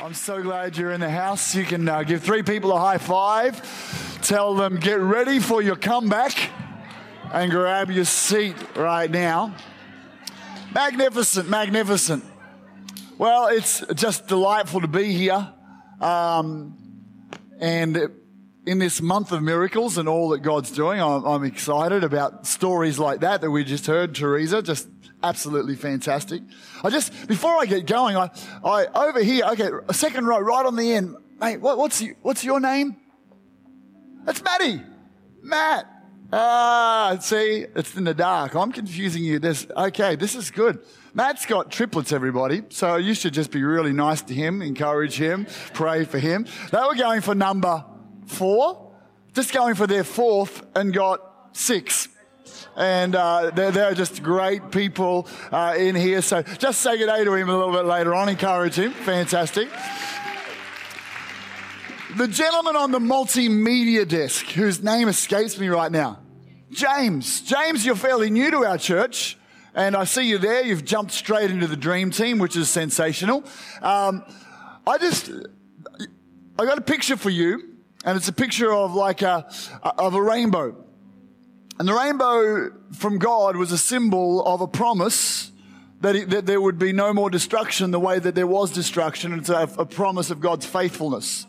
I'm so glad you're in the house. You can uh, give three people a high five, tell them, get ready for your comeback, and grab your seat right now. Magnificent, magnificent. Well, it's just delightful to be here. Um, and in this month of miracles and all that God's doing, I'm, I'm excited about stories like that that we just heard, Teresa. Just absolutely fantastic. I just, before I get going, I, I, over here, okay, a second row, right on the end. Mate, what, what's, what's your name? That's Matty. Matt. Ah, see, it's in the dark. I'm confusing you. This, okay, this is good. Matt's got triplets, everybody. So you should just be really nice to him, encourage him, pray for him. They were going for number four, just going for their fourth and got six and uh, they're, they're, just great people uh, in here. So just say good day to him a little bit later on. Encourage him. Fantastic. The gentleman on the multimedia desk, whose name escapes me right now, James. James, you're fairly new to our church. And I see you there. You've jumped straight into the dream team, which is sensational. Um, I just, I got a picture for you, and it's a picture of like a, of a rainbow. And the rainbow from God was a symbol of a promise that, it, that there would be no more destruction the way that there was destruction. It's a, a promise of God's faithfulness.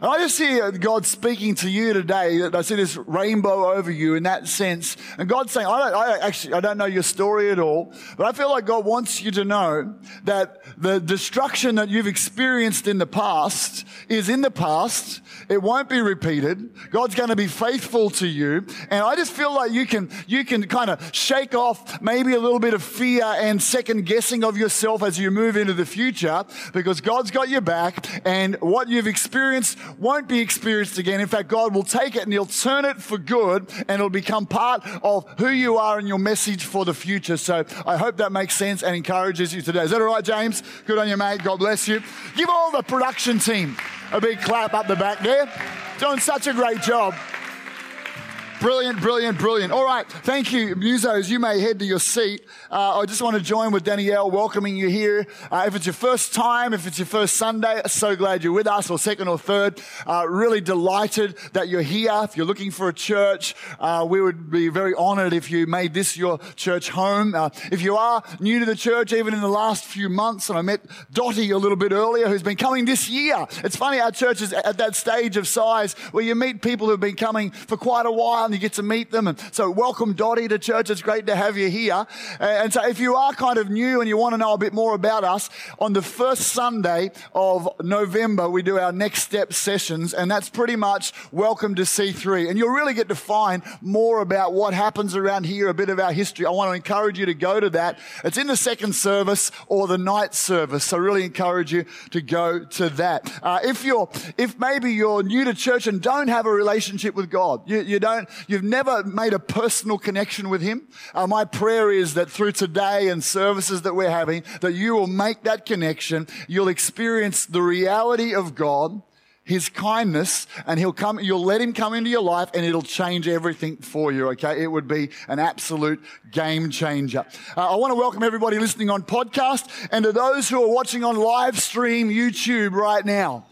And I just see God speaking to you today. I see this rainbow over you in that sense. And God's saying, I don't, I actually, I don't know your story at all, but I feel like God wants you to know that the destruction that you've experienced in the past is in the past. It won't be repeated. God's going to be faithful to you. And I just feel like you can, you can kind of shake off maybe a little bit of fear and second guessing of yourself as you move into the future because God's got your back and what you've experienced won't be experienced again. In fact, God will take it and He'll turn it for good and it'll become part of who you are and your message for the future. So I hope that makes sense and encourages you today. Is that all right, James? Good on you, mate. God bless you. Give all the production team a big clap up the back there. Doing such a great job. Brilliant, brilliant, brilliant. All right. Thank you, musos. You may head to your seat. Uh, I just want to join with Danielle welcoming you here. Uh, if it's your first time, if it's your first Sunday, so glad you're with us, or second or third. Uh, really delighted that you're here. If you're looking for a church, uh, we would be very honored if you made this your church home. Uh, if you are new to the church, even in the last few months, and I met Dottie a little bit earlier, who's been coming this year. It's funny, our church is at that stage of size where you meet people who've been coming for quite a while and you get to meet them. And so welcome Dottie to church. It's great to have you here. And so if you are kind of new and you want to know a bit more about us, on the first Sunday of November, we do our next step sessions, and that's pretty much welcome to C3. And you'll really get to find more about what happens around here, a bit of our history. I want to encourage you to go to that. It's in the second service or the night service. So really encourage you to go to that. Uh, if you're, if maybe you're new to church and don't have a relationship with God, you, you don't, you've never made a personal connection with Him, uh, my prayer is that through today, and services that we're having, that you will make that connection. You'll experience the reality of God, His kindness, and He'll come, you'll let Him come into your life and it'll change everything for you, okay? It would be an absolute game changer. Uh, I want to welcome everybody listening on podcast and to those who are watching on live stream YouTube right now.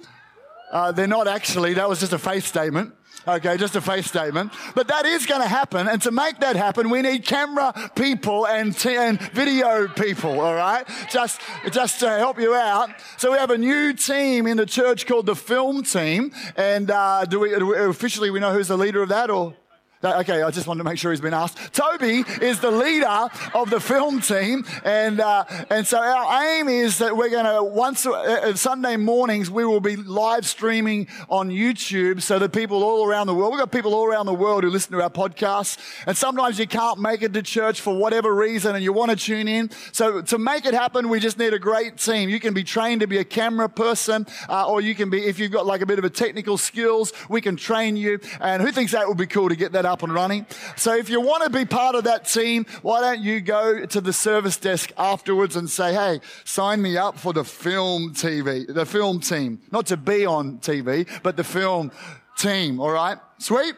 Uh, they're not actually, that was just a faith statement. Okay, just a faith statement. But that is going to happen. And to make that happen, we need camera people and, t- and video people, all right? Just, just to help you out. So we have a new team in the church called the film team. And uh, do, we, do we officially we know who's the leader of that or? Okay, I just wanted to make sure he's been asked. Toby is the leader of the film team, and uh, and so our aim is that we're going to once uh, uh, Sunday mornings we will be live streaming on YouTube, so that people all around the world. We've got people all around the world who listen to our podcasts, and sometimes you can't make it to church for whatever reason, and you want to tune in. So to make it happen, we just need a great team. You can be trained to be a camera person, uh, or you can be if you've got like a bit of a technical skills, we can train you. And who thinks that would be cool to get that up and running. So if you want to be part of that team, why don't you go to the service desk afterwards and say, hey, sign me up for the film TV, the film team. Not to be on TV, but the film team. All right? Sweet?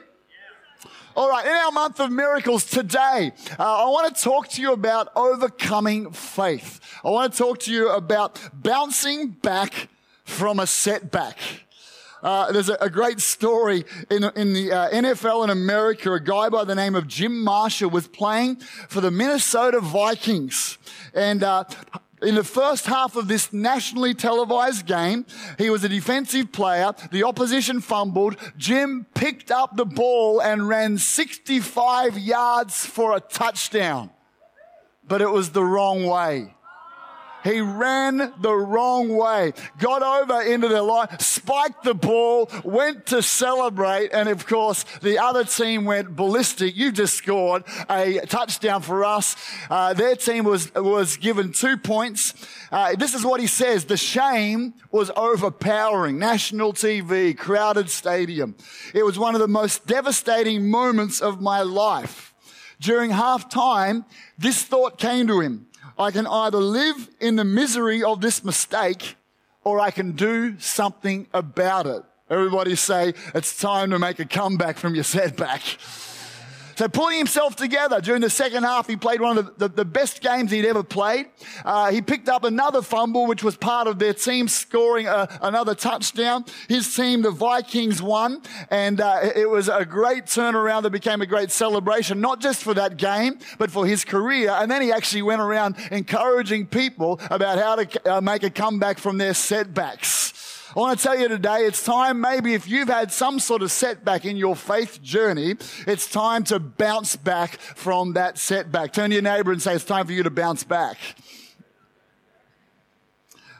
All right, in our month of miracles today, uh, I want to talk to you about overcoming faith. I want to talk to you about bouncing back from a setback. Uh, there's a, a, great story in, in the uh, NFL in America. A guy by the name of Jim Marshall was playing for the Minnesota Vikings. And uh, in the first half of this nationally televised game, he was a defensive player. The opposition fumbled. Jim picked up the ball and ran 65 yards for a touchdown. But it was the wrong way. He ran the wrong way, got over into the line, spiked the ball, went to celebrate, and of course, the other team went ballistic. You just scored a touchdown for us. Uh, their team was, was given two points. Uh, this is what he says. The shame was overpowering. National TV, crowded stadium. It was one of the most devastating moments of my life. During halftime, this thought came to him. I can either live in the misery of this mistake or I can do something about it. Everybody say, it's time to make a comeback from your setback. So pulling himself together during the second half, he played one of the, the, the best games he'd ever played. Uh, he picked up another fumble, which was part of their team scoring a, another touchdown. His team, the Vikings, won, and uh, it was a great turnaround that became a great celebration, not just for that game, but for his career. And then he actually went around encouraging people about how to uh, make a comeback from their setbacks. I want to tell you today, it's time, maybe if you've had some sort of setback in your faith journey, it's time to bounce back from that setback. Turn to your neighbor and say, it's time for you to bounce back.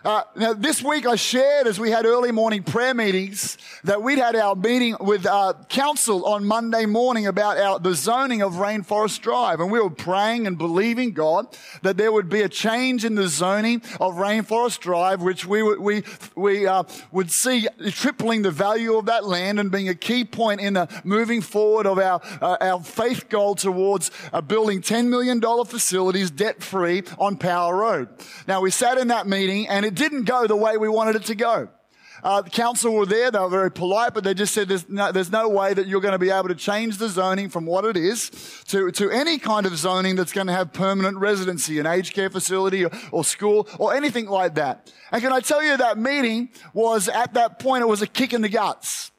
Uh, now, this week I shared as we had early morning prayer meetings that we'd had our meeting with uh, council on Monday morning about our, the zoning of Rainforest Drive. And we were praying and believing God that there would be a change in the zoning of Rainforest Drive, which we, we, we uh, would see tripling the value of that land and being a key point in the moving forward of our, uh, our faith goal towards uh, building $10 million facilities debt free on Power Road. Now, we sat in that meeting and it didn't go the way we wanted it to go. Uh, the council were there. They were very polite, but they just said there's no, there's no way that you're going to be able to change the zoning from what it is to, to any kind of zoning that's going to have permanent residency, an aged care facility or, or school or anything like that. And can I tell you that meeting was at that point, it was a kick in the guts.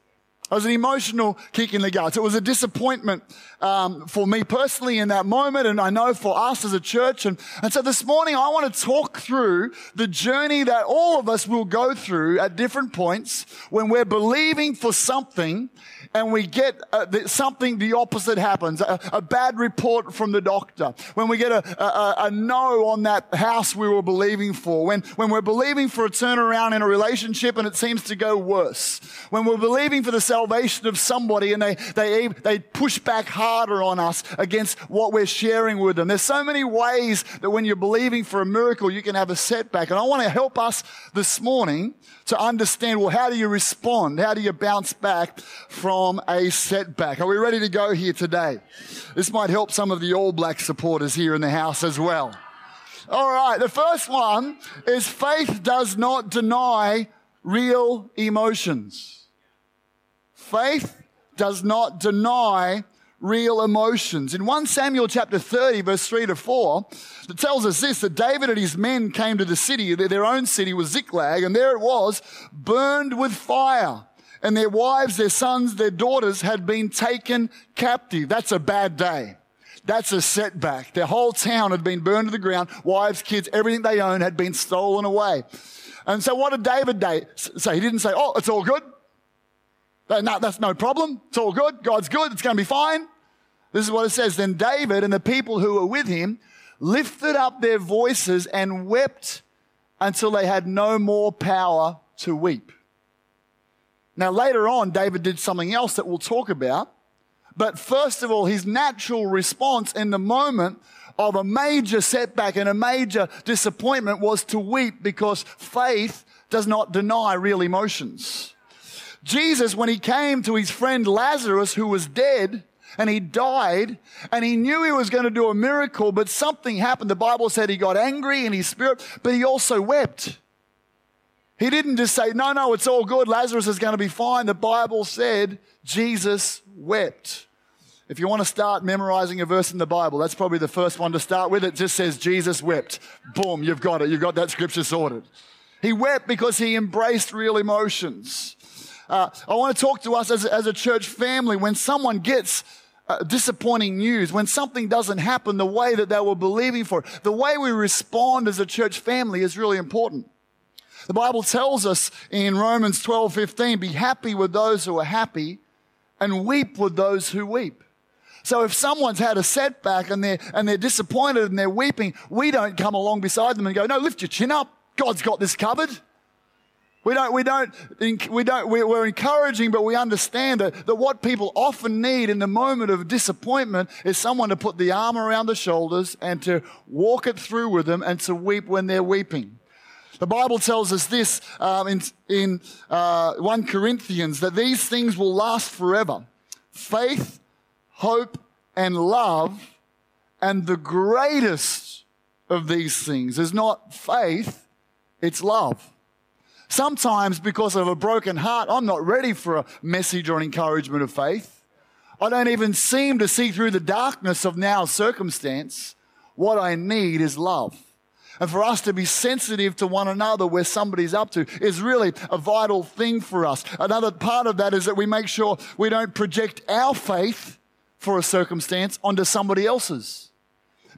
It was an emotional kick in the guts. It was a disappointment um, for me personally in that moment, and I know for us as a church. And, and so this morning, I want to talk through the journey that all of us will go through at different points when we're believing for something and we get uh, something the opposite happens, a, a, bad report from the doctor, when we get a, a, a, no on that house we were believing for, when, when we're believing for a turnaround in a relationship and it seems to go worse, when we're believing for the salvation of somebody and they, they, they push back harder on us against what we're sharing with them. There's so many ways that when you're believing for a miracle, you can have a setback. And I want to help us this morning to understand, well, how do you respond? How do you bounce back from a setback? Are we ready to go here today? This might help some of the All Black supporters here in the house as well. All right. The first one is faith does not deny real emotions. Faith does not deny real emotions. In 1 Samuel chapter 30, verse 3 to 4, it tells us this that David and his men came to the city, their own city was Ziklag, and there it was, burned with fire. And their wives, their sons, their daughters had been taken captive. That's a bad day. That's a setback. Their whole town had been burned to the ground. Wives, kids, everything they owned had been stolen away. And so what did David say? He didn't say, oh, it's all good. No, that's no problem. It's all good. God's good. It's going to be fine. This is what it says. Then David and the people who were with him lifted up their voices and wept until they had no more power to weep. Now, later on, David did something else that we'll talk about. But first of all, his natural response in the moment of a major setback and a major disappointment was to weep because faith does not deny real emotions. Jesus, when he came to his friend Lazarus, who was dead, and he died and he knew he was going to do a miracle, but something happened. The Bible said he got angry in his spirit, but he also wept. He didn't just say, no, no, it's all good. Lazarus is going to be fine. The Bible said Jesus wept. If you want to start memorizing a verse in the Bible, that's probably the first one to start with. It just says Jesus wept. Boom, you've got it. You've got that scripture sorted. He wept because he embraced real emotions. Uh, I want to talk to us as a, as a church family when someone gets uh, disappointing news, when something doesn't happen the way that they were believing for, the way we respond as a church family is really important. The Bible tells us in Romans 12, 15, be happy with those who are happy and weep with those who weep. So if someone's had a setback and they're, and they're disappointed and they're weeping, we don't come along beside them and go, no, lift your chin up. God's got this covered. We don't, we don't, we don't, we're encouraging, but we understand that, that what people often need in the moment of disappointment is someone to put the arm around the shoulders and to walk it through with them and to weep when they're weeping. The Bible tells us this um, in, in uh, 1 Corinthians that these things will last forever faith, hope, and love. And the greatest of these things is not faith, it's love. Sometimes, because of a broken heart, I'm not ready for a message or an encouragement of faith. I don't even seem to see through the darkness of now circumstance. What I need is love. And for us to be sensitive to one another where somebody's up to is really a vital thing for us. Another part of that is that we make sure we don't project our faith for a circumstance onto somebody else's.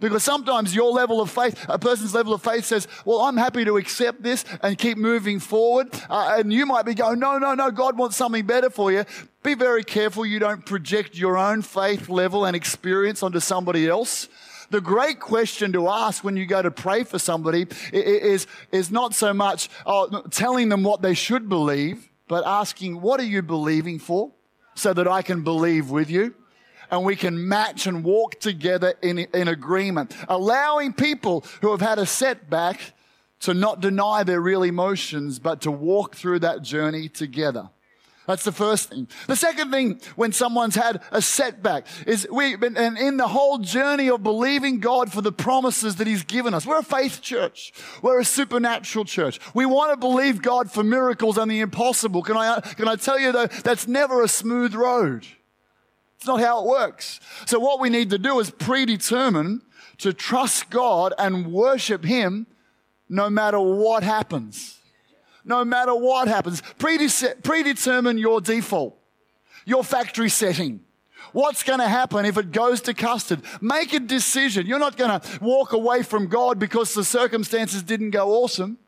Because sometimes your level of faith, a person's level of faith says, Well, I'm happy to accept this and keep moving forward. Uh, and you might be going, No, no, no, God wants something better for you. Be very careful you don't project your own faith level and experience onto somebody else. The great question to ask when you go to pray for somebody is, is not so much oh, telling them what they should believe, but asking, What are you believing for? So that I can believe with you and we can match and walk together in, in agreement, allowing people who have had a setback to not deny their real emotions, but to walk through that journey together. That's the first thing. The second thing, when someone's had a setback, is we, and in the whole journey of believing God for the promises that He's given us. We're a faith church. We're a supernatural church. We want to believe God for miracles and the impossible. Can I, can I tell you though, that's never a smooth road. It's not how it works. So what we need to do is predetermine to trust God and worship Him no matter what happens. No matter what happens. Predetermine your default, your factory setting. What's going to happen if it goes to custard? Make a decision. You're not going to walk away from God because the circumstances didn't go awesome.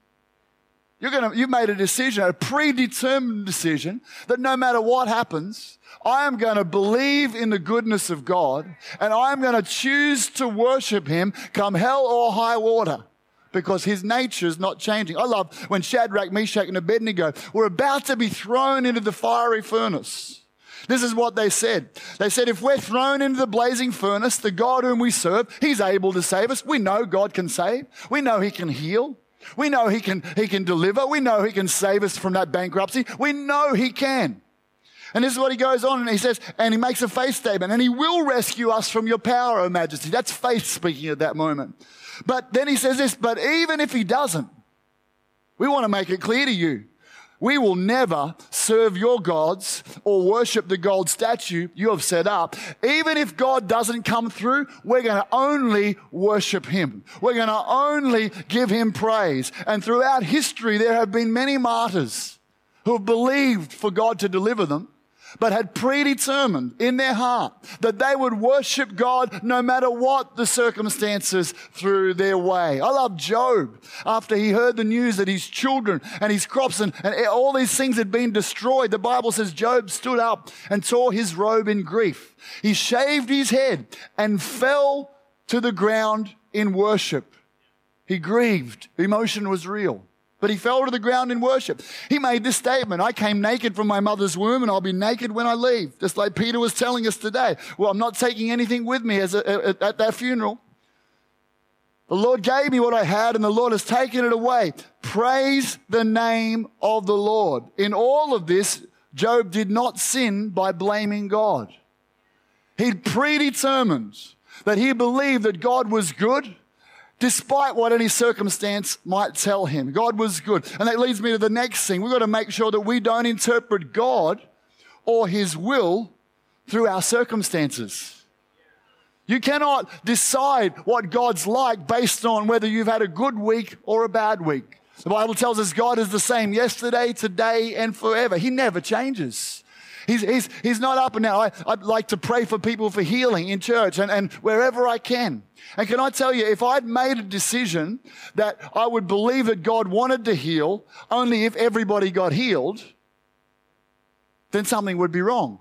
You're going to, you've made a decision, a predetermined decision that no matter what happens, I am going to believe in the goodness of God and I am going to choose to worship Him come hell or high water because His nature is not changing. I love when Shadrach, Meshach, and Abednego were about to be thrown into the fiery furnace. This is what they said. They said, if we're thrown into the blazing furnace, the God whom we serve, He's able to save us. We know God can save. We know He can heal. We know he can, he can deliver. We know he can save us from that bankruptcy. We know he can. And this is what he goes on and he says, and he makes a faith statement, and he will rescue us from your power, O majesty. That's faith speaking at that moment. But then he says this, but even if he doesn't, we want to make it clear to you we will never serve your gods or worship the gold statue you have set up. Even if God doesn't come through, we're going to only worship Him. We're going to only give Him praise. And throughout history, there have been many martyrs who have believed for God to deliver them but had predetermined in their heart that they would worship God no matter what the circumstances threw their way. I love Job after he heard the news that his children and his crops and, and all these things had been destroyed. The Bible says Job stood up and tore his robe in grief. He shaved his head and fell to the ground in worship. He grieved. Emotion was real. But he fell to the ground in worship. He made this statement I came naked from my mother's womb, and I'll be naked when I leave. Just like Peter was telling us today. Well, I'm not taking anything with me as a, a, at that funeral. The Lord gave me what I had, and the Lord has taken it away. Praise the name of the Lord. In all of this, Job did not sin by blaming God. He'd predetermined that he believed that God was good despite what any circumstance might tell him. God was good. And that leads me to the next thing. We've got to make sure that we don't interpret God or his will through our circumstances. You cannot decide what God's like based on whether you've had a good week or a bad week. The Bible tells us God is the same yesterday, today, and forever. He never changes. He's, he's, he's not up and now. I, I'd like to pray for people for healing in church and, and wherever I can. And can I tell you, if I'd made a decision that I would believe that God wanted to heal only if everybody got healed, then something would be wrong.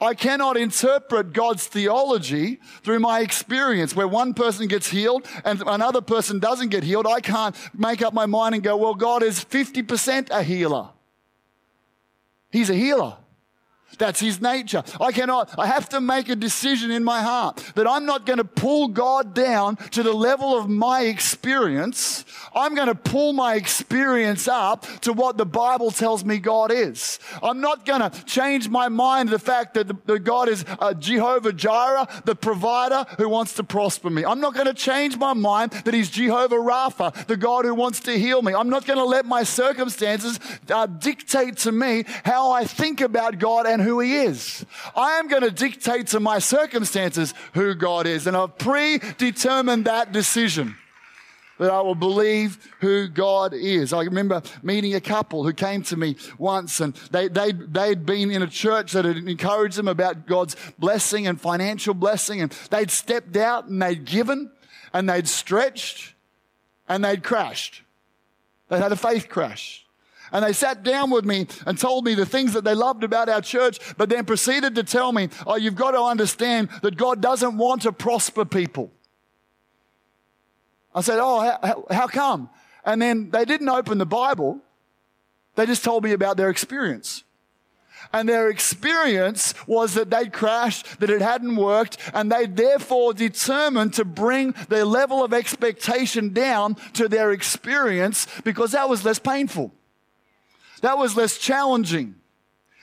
I cannot interpret God's theology through my experience where one person gets healed and another person doesn't get healed. I can't make up my mind and go, well, God is 50% a healer. He's a healer. That's his nature. I cannot, I have to make a decision in my heart that I'm not going to pull God down to the level of my experience. I'm going to pull my experience up to what the Bible tells me God is. I'm not going to change my mind to the fact that, the, that God is Jehovah Jireh, the provider who wants to prosper me. I'm not going to change my mind that he's Jehovah Rapha, the God who wants to heal me. I'm not going to let my circumstances uh, dictate to me how I think about God and who He is. I am going to dictate to my circumstances who God is, and I've predetermined that decision that I will believe who God is. I remember meeting a couple who came to me once and they, they, they'd been in a church that had encouraged them about God's blessing and financial blessing and they'd stepped out and they'd given and they'd stretched and they'd crashed. They'd had a faith crash. And they sat down with me and told me the things that they loved about our church, but then proceeded to tell me, oh, you've got to understand that God doesn't want to prosper people. I said, oh, how, how come? And then they didn't open the Bible. They just told me about their experience. And their experience was that they'd crashed, that it hadn't worked, and they therefore determined to bring their level of expectation down to their experience because that was less painful. That was less challenging.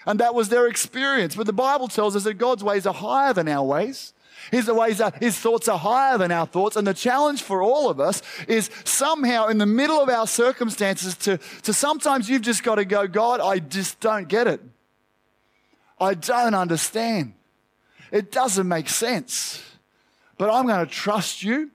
And that was their experience. But the Bible tells us that God's ways are higher than our ways. His ways are, his thoughts are higher than our thoughts. And the challenge for all of us is somehow in the middle of our circumstances to, to sometimes you've just got to go, God, I just don't get it. I don't understand. It doesn't make sense. But I'm going to trust you.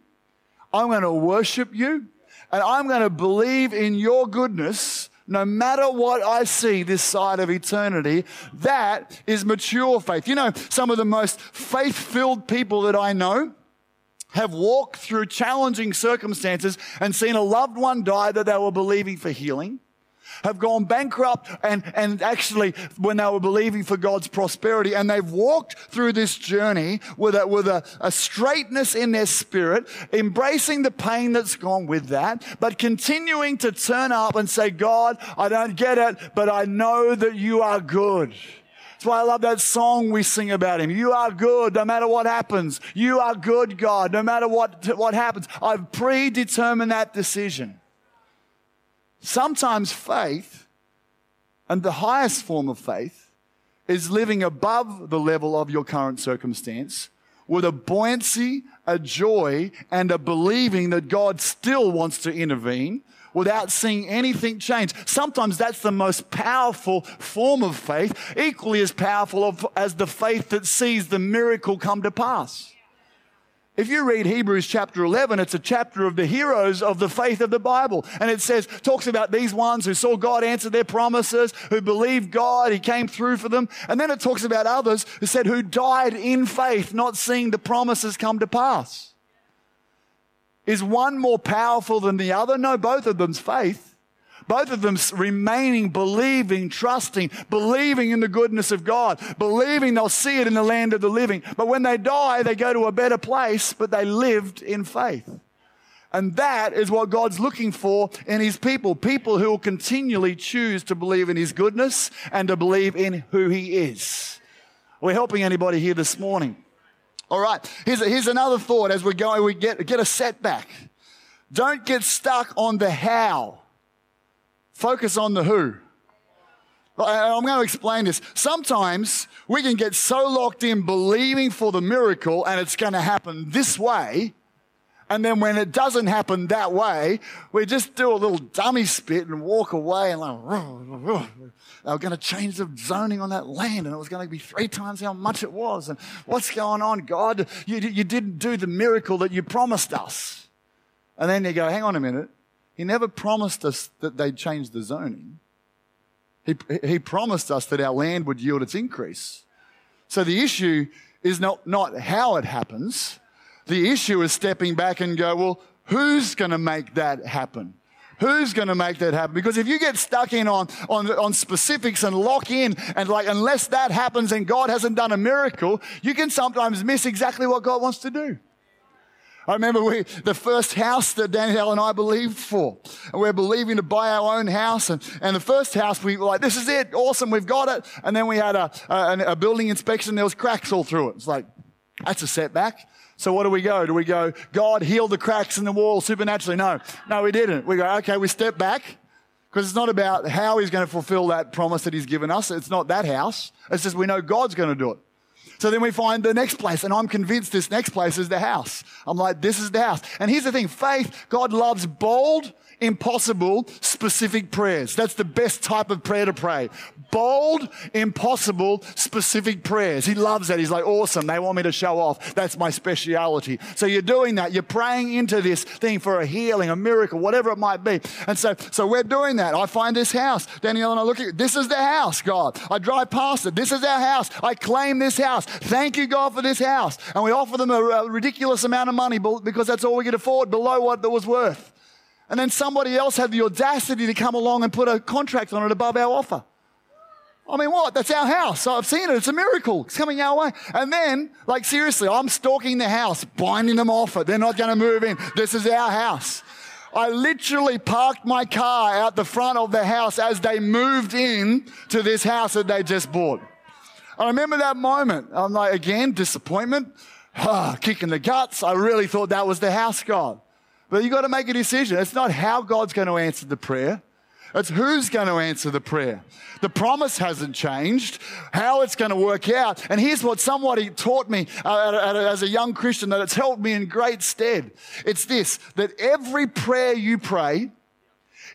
I'm going to worship you. And I'm going to believe in your goodness no matter what I see this side of eternity, that is mature faith. You know, some of the most faith filled people that I know have walked through challenging circumstances and seen a loved one die that they were believing for healing have gone bankrupt and, and actually when they were believing for God's prosperity and they've walked through this journey with a, with a, a straightness in their spirit, embracing the pain that's gone with that, but continuing to turn up and say, God, I don't get it, but I know that you are good. That's why I love that song we sing about him. You are good no matter what happens. You are good, God, no matter what, what happens. I've predetermined that decision. Sometimes faith, and the highest form of faith, is living above the level of your current circumstance with a buoyancy, a joy, and a believing that God still wants to intervene without seeing anything change. Sometimes that's the most powerful form of faith, equally as powerful as the faith that sees the miracle come to pass. If you read Hebrews chapter 11, it's a chapter of the heroes of the faith of the Bible. And it says, talks about these ones who saw God answer their promises, who believed God, He came through for them. And then it talks about others who said, who died in faith, not seeing the promises come to pass. Is one more powerful than the other? No, both of them's faith. Both of them remaining, believing, trusting, believing in the goodness of God, believing they'll see it in the land of the living. But when they die, they go to a better place, but they lived in faith. And that is what God's looking for in His people. People who will continually choose to believe in His goodness and to believe in who He is. Are we helping anybody here this morning? All right. Here's, here's another thought as we go, we get, get a setback. Don't get stuck on the how. Focus on the who. I'm going to explain this. Sometimes we can get so locked in believing for the miracle and it's going to happen this way. And then when it doesn't happen that way, we just do a little dummy spit and walk away and like, they were going to change the zoning on that land and it was going to be three times how much it was. And what's going on, God? You, you didn't do the miracle that you promised us. And then you go, hang on a minute. He never promised us that they'd change the zoning. He, he promised us that our land would yield its increase. So the issue is not, not how it happens. The issue is stepping back and go, well, who's going to make that happen? Who's going to make that happen? Because if you get stuck in on, on, on specifics and lock in and like, unless that happens and God hasn't done a miracle, you can sometimes miss exactly what God wants to do. I remember we, the first house that Danielle and I believed for. And we're believing to buy our own house. And, and the first house, we were like, this is it. Awesome. We've got it. And then we had a, a, a building inspection. There was cracks all through it. It's like, that's a setback. So what do we go? Do we go, God heal the cracks in the wall supernaturally? No, no, we didn't. We go, okay, we step back because it's not about how he's going to fulfill that promise that he's given us. It's not that house. It's just we know God's going to do it. So then we find the next place, and I'm convinced this next place is the house. I'm like, this is the house. And here's the thing faith, God loves bold, impossible, specific prayers. That's the best type of prayer to pray. Bold, impossible, specific prayers. He loves that. He's like, awesome. They want me to show off. That's my speciality. So you're doing that. You're praying into this thing for a healing, a miracle, whatever it might be. And so, so we're doing that. I find this house. Danielle and I look at it. This is the house, God. I drive past it. This is our house. I claim this house. Thank you, God, for this house. And we offer them a, a ridiculous amount of money because that's all we could afford below what it was worth. And then somebody else had the audacity to come along and put a contract on it above our offer. I mean, what? That's our house. I've seen it. It's a miracle. It's coming our way. And then, like, seriously, I'm stalking the house, binding them off it. They're not going to move in. This is our house. I literally parked my car out the front of the house as they moved in to this house that they just bought. I remember that moment. I'm like, again, disappointment, ah, kicking the guts. I really thought that was the house God. But you've got to make a decision. It's not how God's going to answer the prayer. It's who's going to answer the prayer. The promise hasn't changed. How it's going to work out. And here's what somebody taught me uh, as a young Christian that it's helped me in great stead. It's this, that every prayer you pray,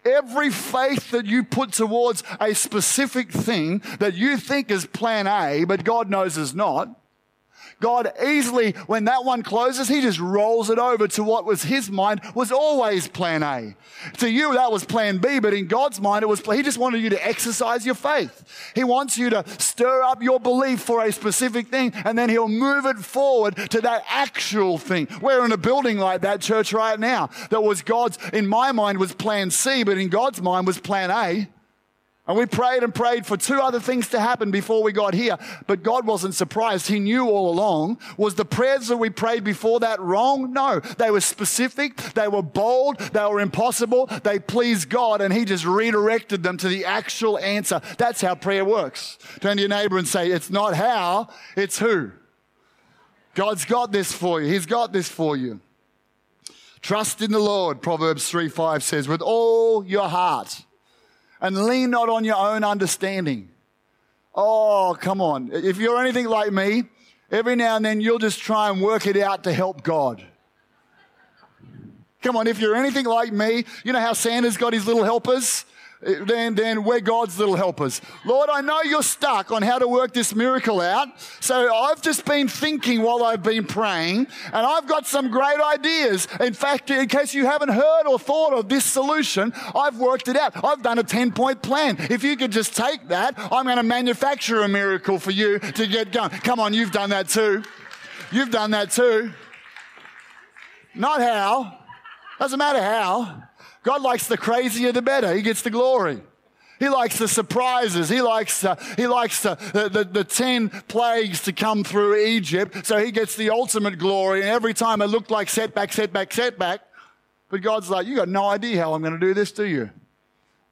every faith that you put towards a specific thing that you think is plan A, but God knows is not, God easily, when that one closes, he just rolls it over to what was his mind was always plan A. To you, that was plan B, but in God's mind, it was, he just wanted you to exercise your faith. He wants you to stir up your belief for a specific thing, and then he'll move it forward to that actual thing. We're in a building like that church right now that was God's, in my mind, was plan C, but in God's mind was plan A. And we prayed and prayed for two other things to happen before we got here. But God wasn't surprised. He knew all along. Was the prayers that we prayed before that wrong? No. They were specific. They were bold. They were impossible. They pleased God and He just redirected them to the actual answer. That's how prayer works. Turn to your neighbor and say, it's not how, it's who. God's got this for you. He's got this for you. Trust in the Lord, Proverbs 3 5 says, with all your heart and lean not on your own understanding. Oh, come on. If you're anything like me, every now and then you'll just try and work it out to help God. Come on, if you're anything like me, you know how Santa's got his little helpers? Then, then we're God's little helpers. Lord, I know you're stuck on how to work this miracle out. So I've just been thinking while I've been praying, and I've got some great ideas. In fact, in case you haven't heard or thought of this solution, I've worked it out. I've done a 10 point plan. If you could just take that, I'm going to manufacture a miracle for you to get going. Come on, you've done that too. You've done that too. Not how. Doesn't matter how. God likes the crazier the better. He gets the glory. He likes the surprises. He likes, uh, he likes the, the, the 10 plagues to come through Egypt. So he gets the ultimate glory. And every time it looked like setback, setback, setback. But God's like, you got no idea how I'm going to do this, do you?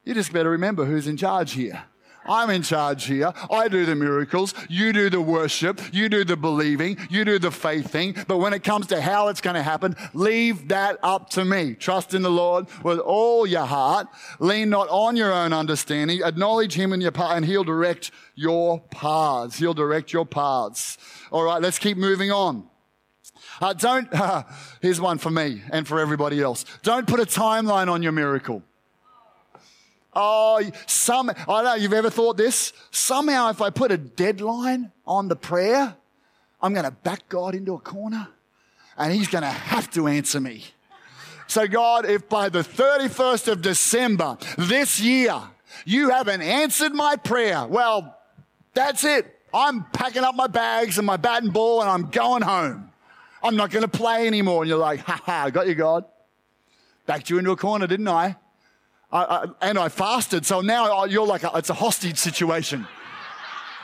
You just better remember who's in charge here. I'm in charge here. I do the miracles. You do the worship. You do the believing. You do the faith thing. But when it comes to how it's going to happen, leave that up to me. Trust in the Lord with all your heart. Lean not on your own understanding. Acknowledge Him in your path and He'll direct your paths. He'll direct your paths. All right, let's keep moving on. Uh, don't, uh, here's one for me and for everybody else. Don't put a timeline on your miracle. Oh, some, I don't know, you've ever thought this? Somehow, if I put a deadline on the prayer, I'm going to back God into a corner and he's going to have to answer me. So, God, if by the 31st of December this year you haven't answered my prayer, well, that's it. I'm packing up my bags and my bat and ball and I'm going home. I'm not going to play anymore. And you're like, ha ha, got you, God. Backed you into a corner, didn't I? I, I and I fasted. So now you're like, a, it's a hostage situation.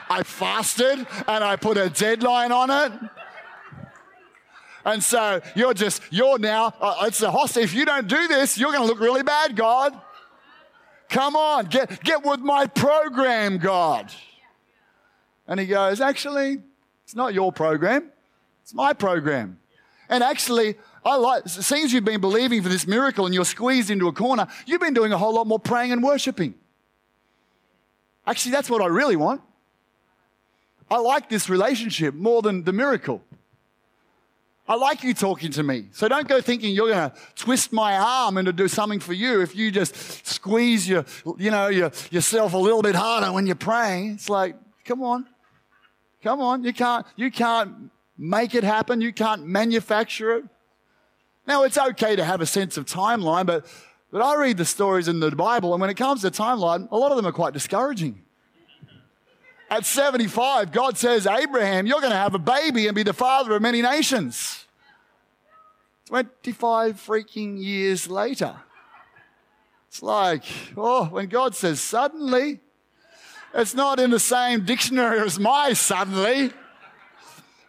I fasted and I put a deadline on it. And so you're just, you're now, uh, it's a hostage. If you don't do this, you're going to look really bad, God. Come on, get, get with my program, God. And he goes, actually, it's not your program. It's my program. And actually, I like, it seems you've been believing for this miracle and you're squeezed into a corner. You've been doing a whole lot more praying and worshiping. Actually, that's what I really want. I like this relationship more than the miracle. I like you talking to me. So don't go thinking you're going to twist my arm and to do something for you if you just squeeze your, you know, your, yourself a little bit harder when you're praying. It's like, come on. Come on. You can't, you can't make it happen. You can't manufacture it. Now, it's okay to have a sense of timeline, but, but I read the stories in the Bible, and when it comes to timeline, a lot of them are quite discouraging. At 75, God says, Abraham, you're going to have a baby and be the father of many nations. 25 freaking years later. It's like, oh, when God says suddenly, it's not in the same dictionary as my suddenly.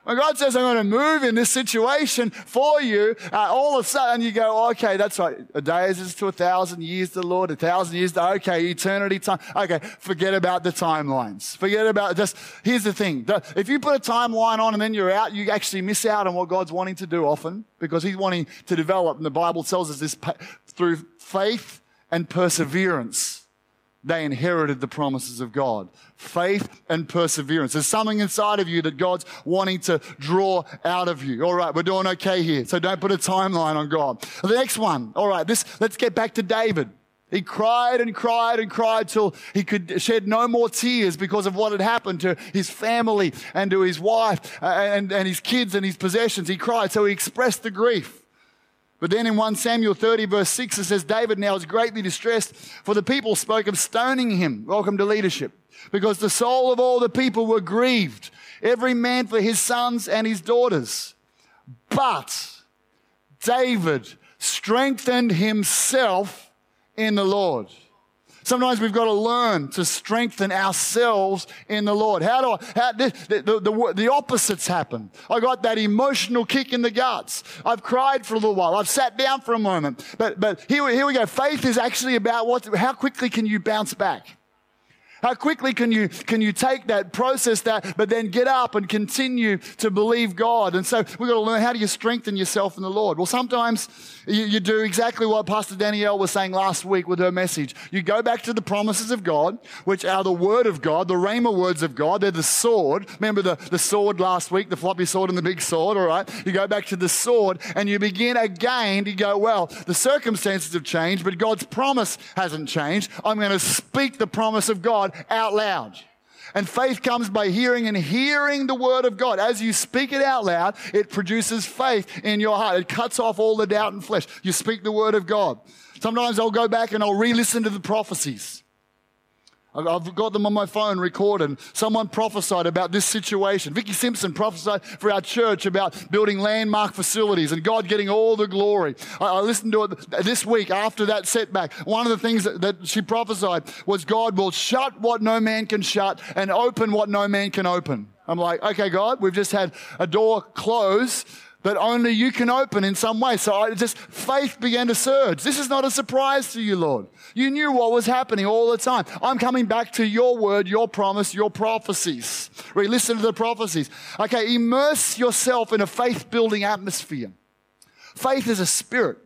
When God says, I'm going to move in this situation for you, uh, all of a sudden you go, okay, that's right. A day is to a thousand years to the Lord, a thousand years to, okay, eternity time. Okay, forget about the timelines. Forget about just, here's the thing. If you put a timeline on and then you're out, you actually miss out on what God's wanting to do often because He's wanting to develop. And the Bible tells us this through faith and perseverance they inherited the promises of God. Faith and perseverance. There's something inside of you that God's wanting to draw out of you. All right, we're doing okay here. So don't put a timeline on God. The next one. All right, this, let's get back to David. He cried and cried and cried till he could shed no more tears because of what had happened to his family and to his wife uh, and, and his kids and his possessions. He cried, so he expressed the grief. But then in 1 Samuel 30, verse 6, it says, David now is greatly distressed, for the people spoke of stoning him. Welcome to leadership. Because the soul of all the people were grieved, every man for his sons and his daughters. But David strengthened himself in the Lord. Sometimes we've got to learn to strengthen ourselves in the Lord. How do I, how, the, the, the, the, opposites happen. I got that emotional kick in the guts. I've cried for a little while. I've sat down for a moment. But, but here, here we go. Faith is actually about what, how quickly can you bounce back? How quickly can you, can you take that, process that, but then get up and continue to believe God? And so we've got to learn how do you strengthen yourself in the Lord? Well, sometimes you, you do exactly what Pastor Danielle was saying last week with her message. You go back to the promises of God, which are the Word of God, the Rhema words of God. They're the sword. Remember the, the sword last week, the floppy sword and the big sword, all right? You go back to the sword and you begin again to go, well, the circumstances have changed, but God's promise hasn't changed. I'm going to speak the promise of God out loud. And faith comes by hearing and hearing the word of God. As you speak it out loud, it produces faith in your heart. It cuts off all the doubt and flesh. You speak the word of God. Sometimes I'll go back and I'll re listen to the prophecies. I've got them on my phone recorded. Someone prophesied about this situation. Vicky Simpson prophesied for our church about building landmark facilities and God getting all the glory. I, listened to it this week after that setback. One of the things that, that she prophesied was God will shut what no man can shut and open what no man can open. I'm like, okay, God, we've just had a door close that only you can open in some way. So I just, faith began to surge. This is not a surprise to you, Lord. You knew what was happening all the time. I'm coming back to your word, your promise, your prophecies. Re listen to the prophecies. Okay, immerse yourself in a faith building atmosphere. Faith is a spirit.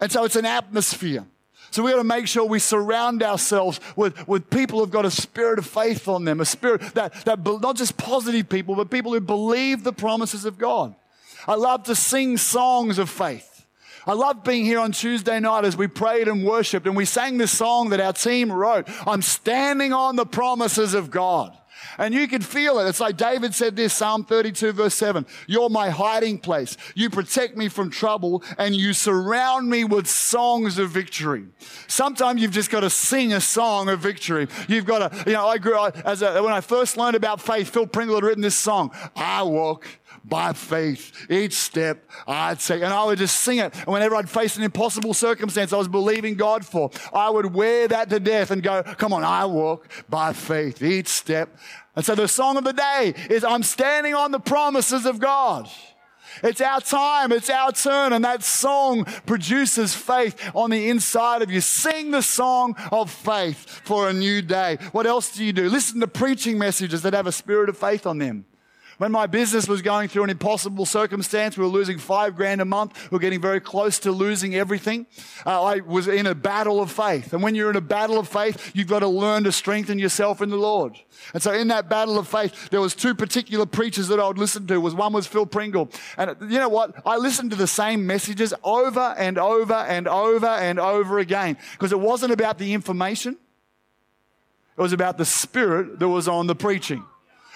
And so it's an atmosphere. So we got to make sure we surround ourselves with, with people who've got a spirit of faith on them, a spirit that, that not just positive people, but people who believe the promises of God. I love to sing songs of faith. I love being here on Tuesday night as we prayed and worshiped and we sang this song that our team wrote. I'm standing on the promises of God. And you can feel it. It's like David said this, Psalm 32 verse 7. You're my hiding place. You protect me from trouble and you surround me with songs of victory. Sometimes you've just got to sing a song of victory. You've got to, you know, I grew up as a, when I first learned about faith, Phil Pringle had written this song. I walk by faith. Each step I'd take. And I would just sing it. And whenever I'd face an impossible circumstance I was believing God for, I would wear that to death and go, come on, I walk by faith. Each step. And so the song of the day is I'm standing on the promises of God. It's our time. It's our turn. And that song produces faith on the inside of you. Sing the song of faith for a new day. What else do you do? Listen to preaching messages that have a spirit of faith on them. When my business was going through an impossible circumstance, we were losing five grand a month. We were getting very close to losing everything. Uh, I was in a battle of faith. And when you're in a battle of faith, you've got to learn to strengthen yourself in the Lord. And so in that battle of faith, there was two particular preachers that I would listen to. Was one was Phil Pringle. And you know what? I listened to the same messages over and over and over and over again because it wasn't about the information. It was about the spirit that was on the preaching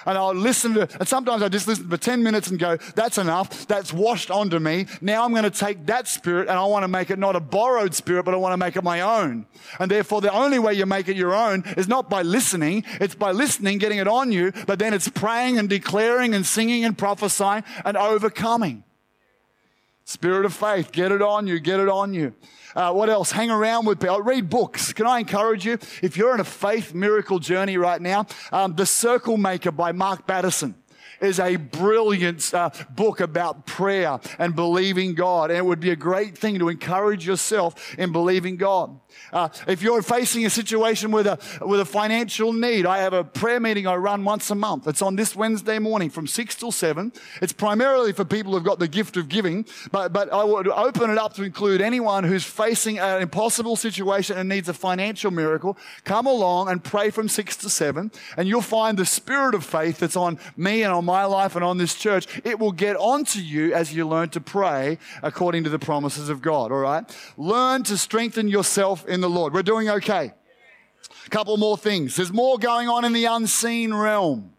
and I'll listen to, and sometimes I just listen for 10 minutes and go, that's enough. That's washed onto me. Now I'm going to take that spirit and I want to make it not a borrowed spirit, but I want to make it my own. And therefore, the only way you make it your own is not by listening. It's by listening, getting it on you, but then it's praying and declaring and singing and prophesying and overcoming. Spirit of faith, get it on you, get it on you. Uh, what else? Hang around with people. Read books. Can I encourage you? If you're in a faith miracle journey right now, um, The Circle Maker by Mark Batterson is a brilliant uh, book about prayer and believing God. And it would be a great thing to encourage yourself in believing God. Uh, if you're facing a situation with a, with a financial need, I have a prayer meeting I run once a month. It's on this Wednesday morning from 6 till 7. It's primarily for people who've got the gift of giving, but, but I would open it up to include anyone who's facing an impossible situation and needs a financial miracle. Come along and pray from 6 to 7, and you'll find the spirit of faith that's on me and on my life and on this church. It will get onto you as you learn to pray according to the promises of God, all right? Learn to strengthen yourself in the Lord. We're doing okay. A couple more things. There's more going on in the unseen realm.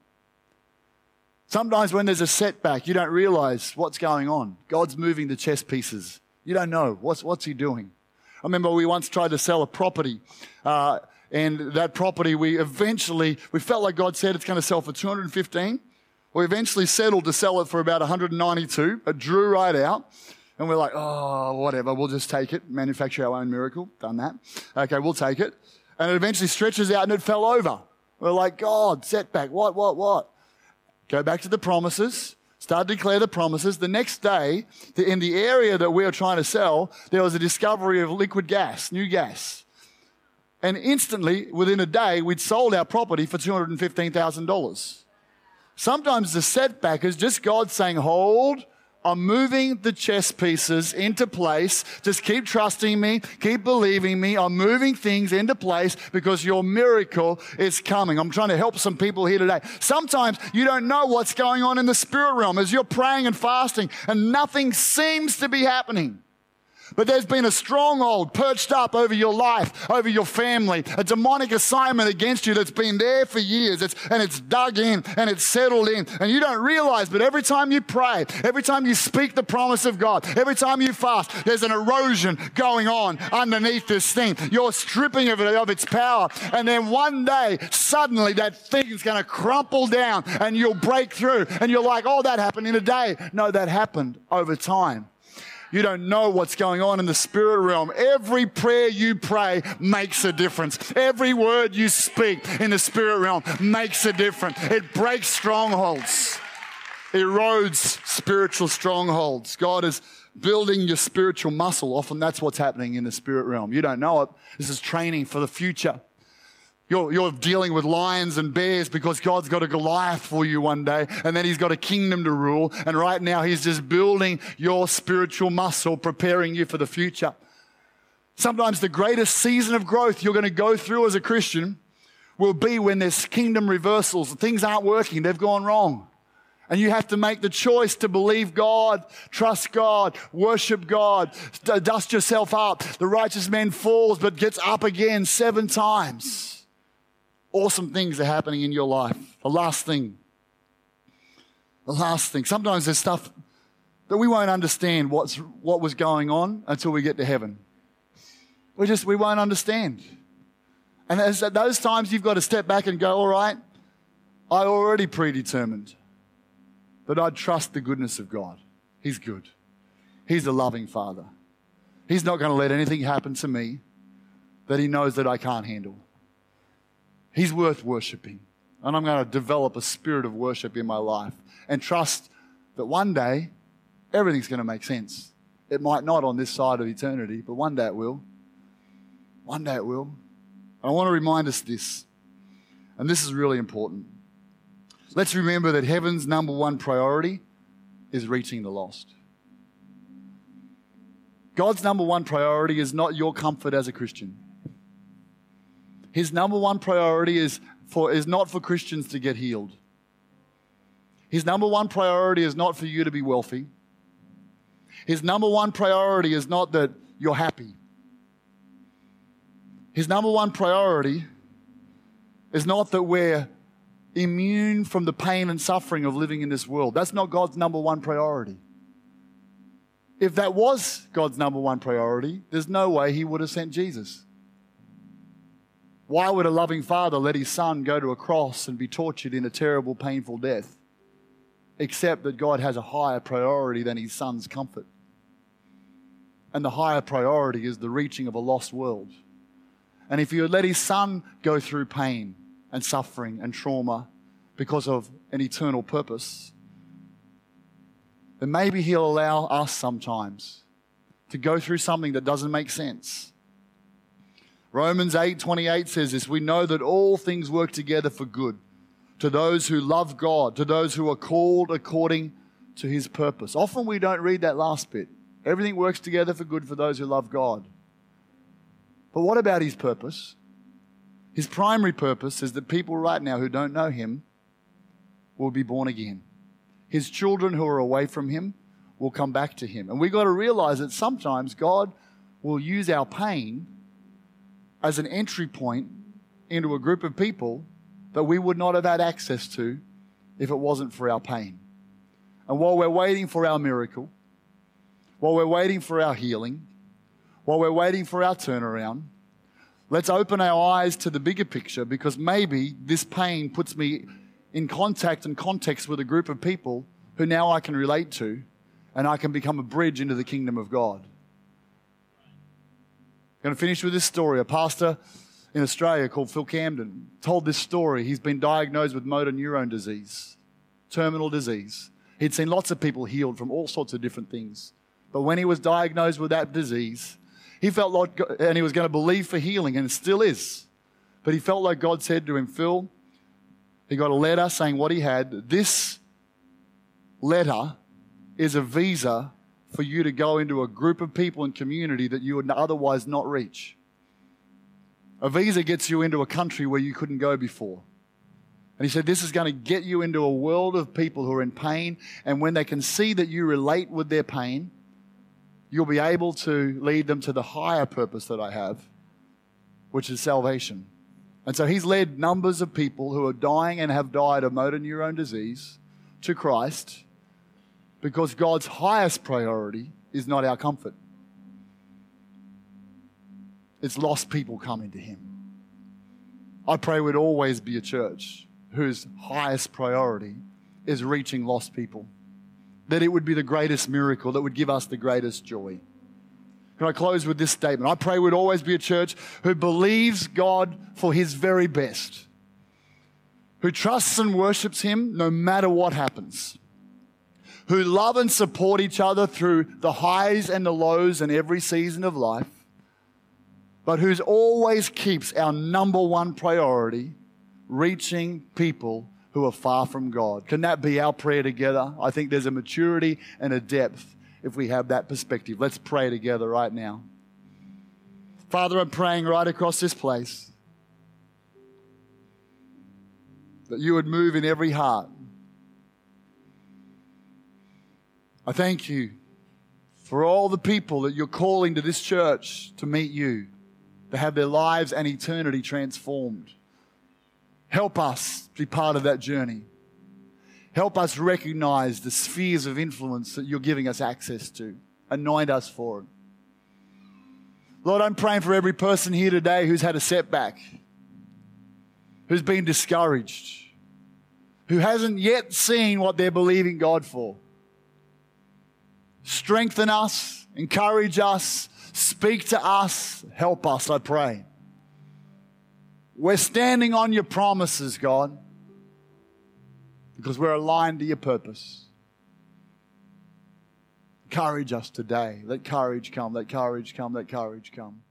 Sometimes when there's a setback, you don't realize what's going on. God's moving the chess pieces. You don't know. What's, what's he doing? I remember we once tried to sell a property. Uh, and that property, we eventually, we felt like God said it's going to sell for 215. We eventually settled to sell it for about 192. It drew right out. And we're like, oh, whatever, we'll just take it, manufacture our own miracle. Done that. Okay, we'll take it. And it eventually stretches out and it fell over. We're like, God, setback, what, what, what? Go back to the promises, start to declare the promises. The next day, in the area that we were trying to sell, there was a discovery of liquid gas, new gas. And instantly, within a day, we'd sold our property for $215,000. Sometimes the setback is just God saying, hold, I'm moving the chess pieces into place. Just keep trusting me. Keep believing me. I'm moving things into place because your miracle is coming. I'm trying to help some people here today. Sometimes you don't know what's going on in the spirit realm as you're praying and fasting and nothing seems to be happening. But there's been a stronghold perched up over your life, over your family, a demonic assignment against you that's been there for years. It's, and it's dug in and it's settled in. And you don't realize, but every time you pray, every time you speak the promise of God, every time you fast, there's an erosion going on underneath this thing. You're stripping of it of its power. And then one day, suddenly that thing's going to crumple down and you'll break through. And you're like, oh, that happened in a day. No, that happened over time. You don't know what's going on in the spirit realm. Every prayer you pray makes a difference. Every word you speak in the spirit realm makes a difference. It breaks strongholds, erodes spiritual strongholds. God is building your spiritual muscle. Often that's what's happening in the spirit realm. You don't know it. This is training for the future. You're, you're dealing with lions and bears because God's got a Goliath for you one day, and then He's got a kingdom to rule. And right now, He's just building your spiritual muscle, preparing you for the future. Sometimes the greatest season of growth you're going to go through as a Christian will be when there's kingdom reversals. Things aren't working, they've gone wrong. And you have to make the choice to believe God, trust God, worship God, dust yourself up. The righteous man falls but gets up again seven times awesome things are happening in your life. The last thing. The last thing. Sometimes there's stuff that we won't understand what's, what was going on until we get to heaven. We just, we won't understand. And at those times, you've got to step back and go, all right, I already predetermined that I'd trust the goodness of God. He's good. He's a loving Father. He's not going to let anything happen to me that He knows that I can't handle. He's worth worshiping. And I'm going to develop a spirit of worship in my life and trust that one day everything's going to make sense. It might not on this side of eternity, but one day it will. One day it will. And I want to remind us this, and this is really important. Let's remember that heaven's number one priority is reaching the lost. God's number one priority is not your comfort as a Christian. His number one priority is, for, is not for Christians to get healed. His number one priority is not for you to be wealthy. His number one priority is not that you're happy. His number one priority is not that we're immune from the pain and suffering of living in this world. That's not God's number one priority. If that was God's number one priority, there's no way He would have sent Jesus. Why would a loving father let his son go to a cross and be tortured in a terrible, painful death? Except that God has a higher priority than his son's comfort. And the higher priority is the reaching of a lost world. And if you let his son go through pain, and suffering and trauma because of an eternal purpose, then maybe He'll allow us sometimes to go through something that doesn't make sense. Romans 8:28 says this We know that all things work together for good to those who love God, to those who are called according to His purpose. Often we don't read that last bit. Everything works together for good for those who love God. But what about His purpose? His primary purpose is that people right now who don't know him will be born again. His children who are away from him will come back to him. And we've got to realize that sometimes God will use our pain as an entry point into a group of people that we would not have had access to if it wasn't for our pain. And while we're waiting for our miracle, while we're waiting for our healing, while we're waiting for our turnaround, Let's open our eyes to the bigger picture because maybe this pain puts me in contact and context with a group of people who now I can relate to and I can become a bridge into the kingdom of God. Going to finish with this story. A pastor in Australia called Phil Camden told this story. He's been diagnosed with motor neurone disease, terminal disease. He'd seen lots of people healed from all sorts of different things. But when he was diagnosed with that disease, he felt like, and he was going to believe for healing, and it still is. But he felt like God said to him, Phil, he got a letter saying what he had. This letter is a visa for you to go into a group of people and community that you would otherwise not reach. A visa gets you into a country where you couldn't go before. And he said, This is going to get you into a world of people who are in pain. And when they can see that you relate with their pain, you'll be able to lead them to the higher purpose that I have, which is salvation. And so he's led numbers of people who are dying and have died of motor neurone disease to Christ because God's highest priority is not our comfort. It's lost people coming to him. I pray we'd always be a church whose highest priority is reaching lost people that it would be the greatest miracle that would give us the greatest joy. Can I close with this statement? I pray we'd always be a church who believes God for his very best, who trusts and worships him no matter what happens, who love and support each other through the highs and the lows in every season of life, but who always keeps our number one priority reaching people who are far from God. Can that be our prayer together? I think there's a maturity and a depth if we have that perspective. Let's pray together right now. Father, I'm praying right across this place that you would move in every heart. I thank you for all the people that you're calling to this church to meet you, to have their lives and eternity transformed. Help us be part of that journey. Help us recognize the spheres of influence that you're giving us access to. Anoint us for it. Lord, I'm praying for every person here today who's had a setback, who's been discouraged, who hasn't yet seen what they're believing God for. Strengthen us, encourage us, speak to us, help us, I pray. We're standing on your promises, God, because we're aligned to your purpose. Encourage us today. Let courage come, let courage come, let courage come.